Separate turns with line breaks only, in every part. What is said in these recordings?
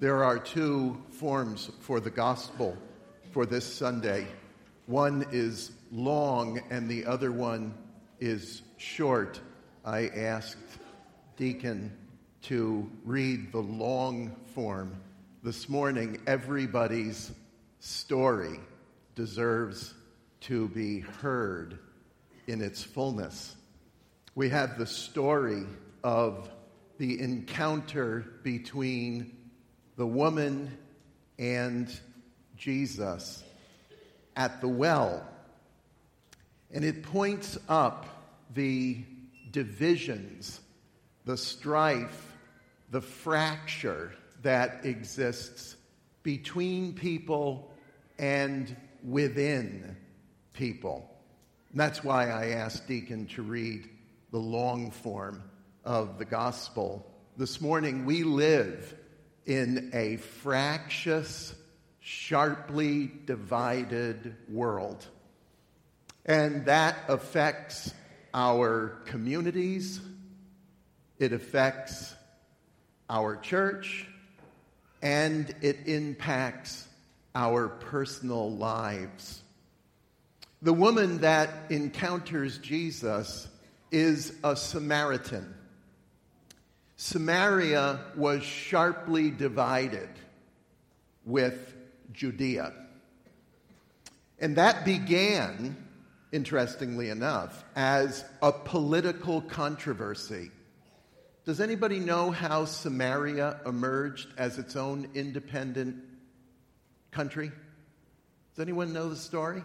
There are two forms for the gospel for this Sunday. One is long and the other one is short. I asked Deacon to read the long form. This morning, everybody's story deserves to be heard in its fullness. We have the story of the encounter between the woman and Jesus at the well. And it points up the divisions, the strife, the fracture that exists between people and within people. And that's why I asked Deacon to read the long form of the gospel. This morning, we live in a fractious, sharply divided world. And that affects our communities, it affects our church, and it impacts our personal lives. The woman that encounters Jesus is a Samaritan. Samaria was sharply divided with Judea. And that began, interestingly enough, as a political controversy. Does anybody know how Samaria emerged as its own independent country? Does anyone know the story?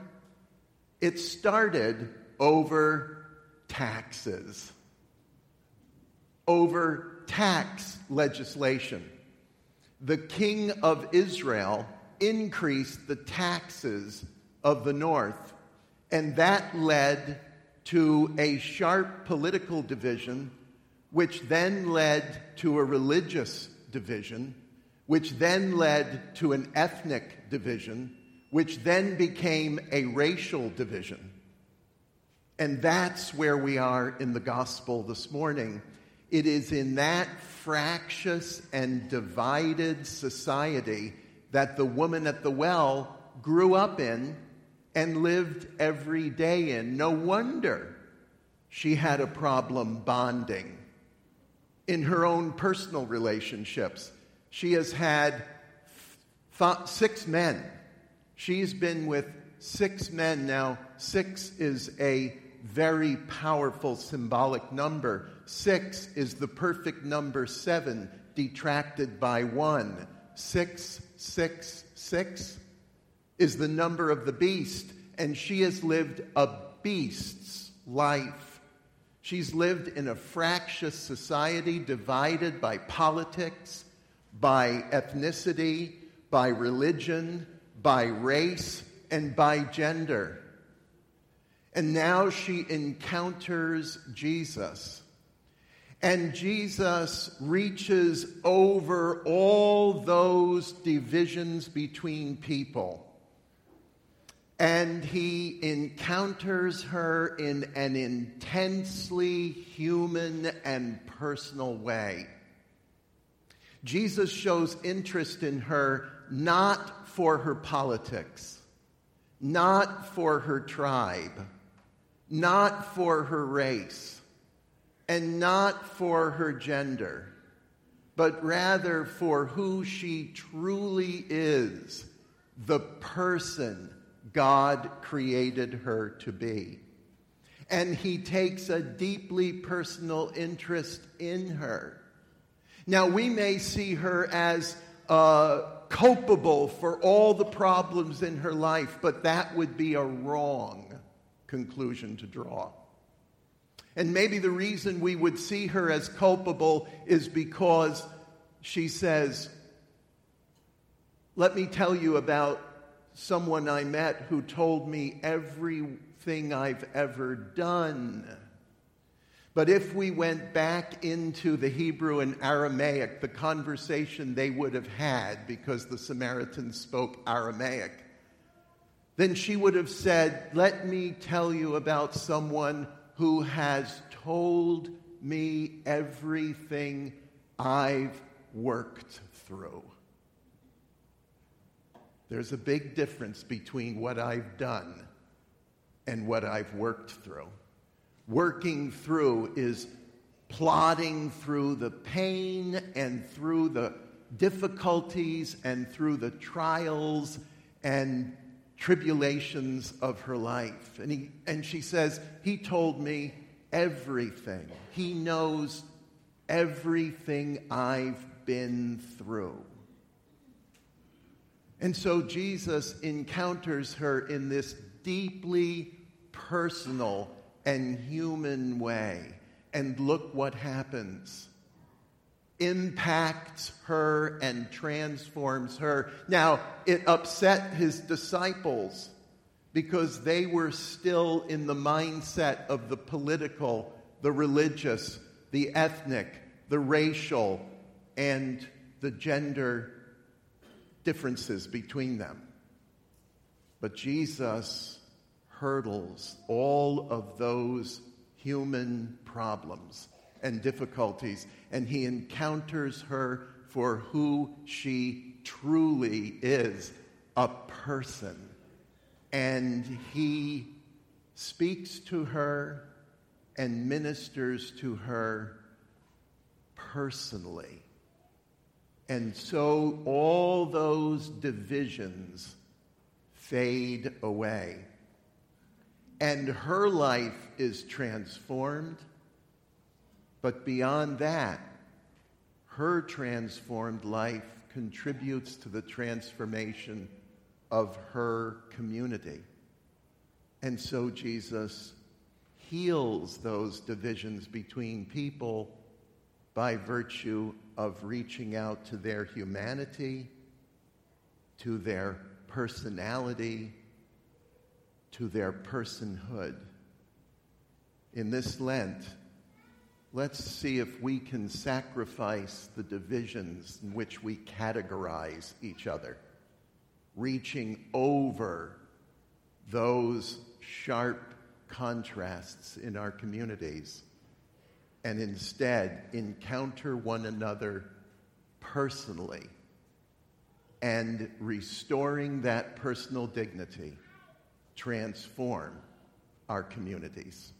It started over taxes, over tax legislation. The king of Israel increased the taxes of the north, and that led to a sharp political division, which then led to a religious division, which then led to an ethnic division, which then became a racial division. And that's where we are in the gospel this morning. It is in that fractious and divided society that the woman at the well grew up in and lived every day in. No wonder she had a problem bonding in her own personal relationships. She has had six men. She's been with six men now. Six is a very powerful symbolic number. Six is the perfect number seven, detracted by one. Six, six, six is the number of the beast, and she has lived a beast's life. She's lived in a fractious society divided by politics, by ethnicity, by religion, by race, and by gender. And now she encounters Jesus. And Jesus reaches over all those divisions between people. And he encounters her in an intensely human and personal way. Jesus shows interest in her not for her politics, not for her tribe not for her race and not for her gender, but rather for who she truly is, the person God created her to be. And he takes a deeply personal interest in her. Now, we may see her as uh, culpable for all the problems in her life, but that would be a wrong conclusion to draw. And maybe the reason we would see her as culpable is because she says, Let me tell you about someone I met who told me everything I've ever done. But if we went back into the Hebrew and Aramaic, the conversation they would have had, because the Samaritans spoke Aramaic, then she would have said, Let me tell you about someone who has told me everything I've worked through. There's a big difference between what I've done and what I've worked through. Working through is plodding through the pain and through the difficulties and through the trials and tribulations of her life. And, he, and she says, He told me everything. He knows everything I've been through. And so Jesus encounters her in this deeply personal and human way. And look what happens. Impacts her and transforms her. Now, it upset his disciples because they were still in the mindset of the political, the religious, the ethnic, the racial, and the gender differences between them. But Jesus hurdles all of those human problems and difficulties, and he encounters her for who she truly is a person. And he speaks to her and ministers to her personally. And so all those divisions fade away. And her life is transformed. But beyond that, her transformed life contributes to the transformation of her community. And so Jesus heals those divisions between people by virtue of reaching out to their humanity, to their personality, to their personhood. In this Lent, let's see if we can sacrifice the divisions in which we categorize each other, reaching over those sharp contrasts in our communities and instead encounter one another personally and restoring that personal dignity transform our communities.